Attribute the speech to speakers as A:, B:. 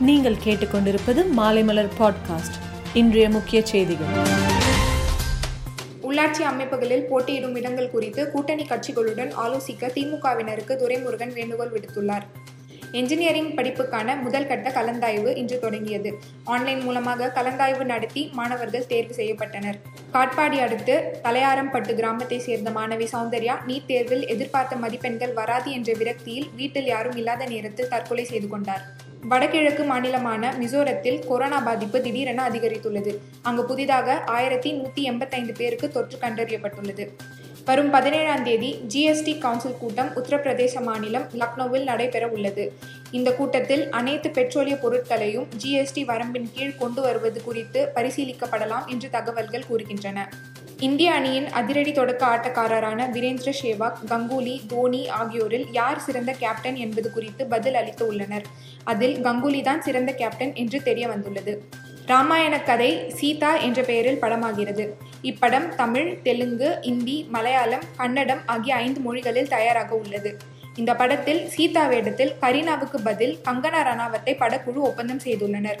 A: நீங்கள் கேட்டுக்கொண்டிருப்பது மாலைமலர் பாட்காஸ்ட் இன்றைய முக்கிய செய்திகள்.
B: உள்ளாட்சி அமைப்புகளில் போட்டியிடும் இடங்கள் குறித்து கூட்டணி கட்சிகளுடன் ஆலோசிக்க திமுகவினருக்கு துரைமுருகன் வேண்டுகோள் விடுத்துள்ளார். என்ஜினியரிங் படிப்புக்கான முதல் கட்ட கலந்தாய்வு இன்று தொடங்கியது. ஆன்லைன் மூலமாக கலந்தாய்வு நடத்தி மாணவர்கள் தேர்வு செய்யப்பட்டனர். காட்பாடி அடுத்து தலையாரம்பட்டு கிராமத்தை சேர்ந்த மாணவி சௌந்தர்யா நீட் தேர்வில் எதிர்பார்த்த மதிப்பெண்கள் வராது என்ற விரக்தியில் வீட்டில் யாரும் இல்லாத நேரத்தில் தற்கொலை செய்து கொண்டார். வடகிழக்கு மாநிலமான மிசோரத்தில் கொரோனா பாதிப்பு திடீரென அதிகரித்துள்ளது. அங்கு புதிதாக ஆயிரத்தி நூற்றி எண்பத்தைந்து பேருக்கு தொற்று கண்டறியப்பட்டுள்ளது. வரும் பதினேழாம் தேதி ஜிஎஸ்டி கவுன்சில் கூட்டம் உத்தரப்பிரதேச மாநிலம் லக்னோவில் நடைபெற உள்ளது இந்த கூட்டத்தில் அனைத்து பெட்ரோலிய பொருட்களையும் ஜிஎஸ்டி வரம்பின் கீழ் கொண்டு வருவது குறித்து பரிசீலிக்கப்படலாம் என்று தகவல்கள் கூறுகின்றன. இந்திய அணியின் அதிரடி தொடக்க ஆட்டக்காரரான வீரேந்திர சேவாக் கங்குலி தோனி ஆகியோரில் யார் சிறந்த கேப்டன் என்பது குறித்து பதில் அளித்து உள்ளனர். அதில் கங்குலி தான் சிறந்த கேப்டன் என்று தெரிய வந்துள்ளது. ராமாயண கதை சீதா என்ற பெயரில் படமாகிறது. இப்படம் தமிழ் தெலுங்கு இந்தி மலையாளம் கன்னடம் ஆகிய ஐந்து மொழிகளில் தயாராக உள்ளது. இந்த படத்தில் சீதா வேடத்தில் கரீனாவுக்கு பதில் கங்கனா ரணாவத்தை படக்குழு ஒப்பந்தம் செய்துள்ளனர்.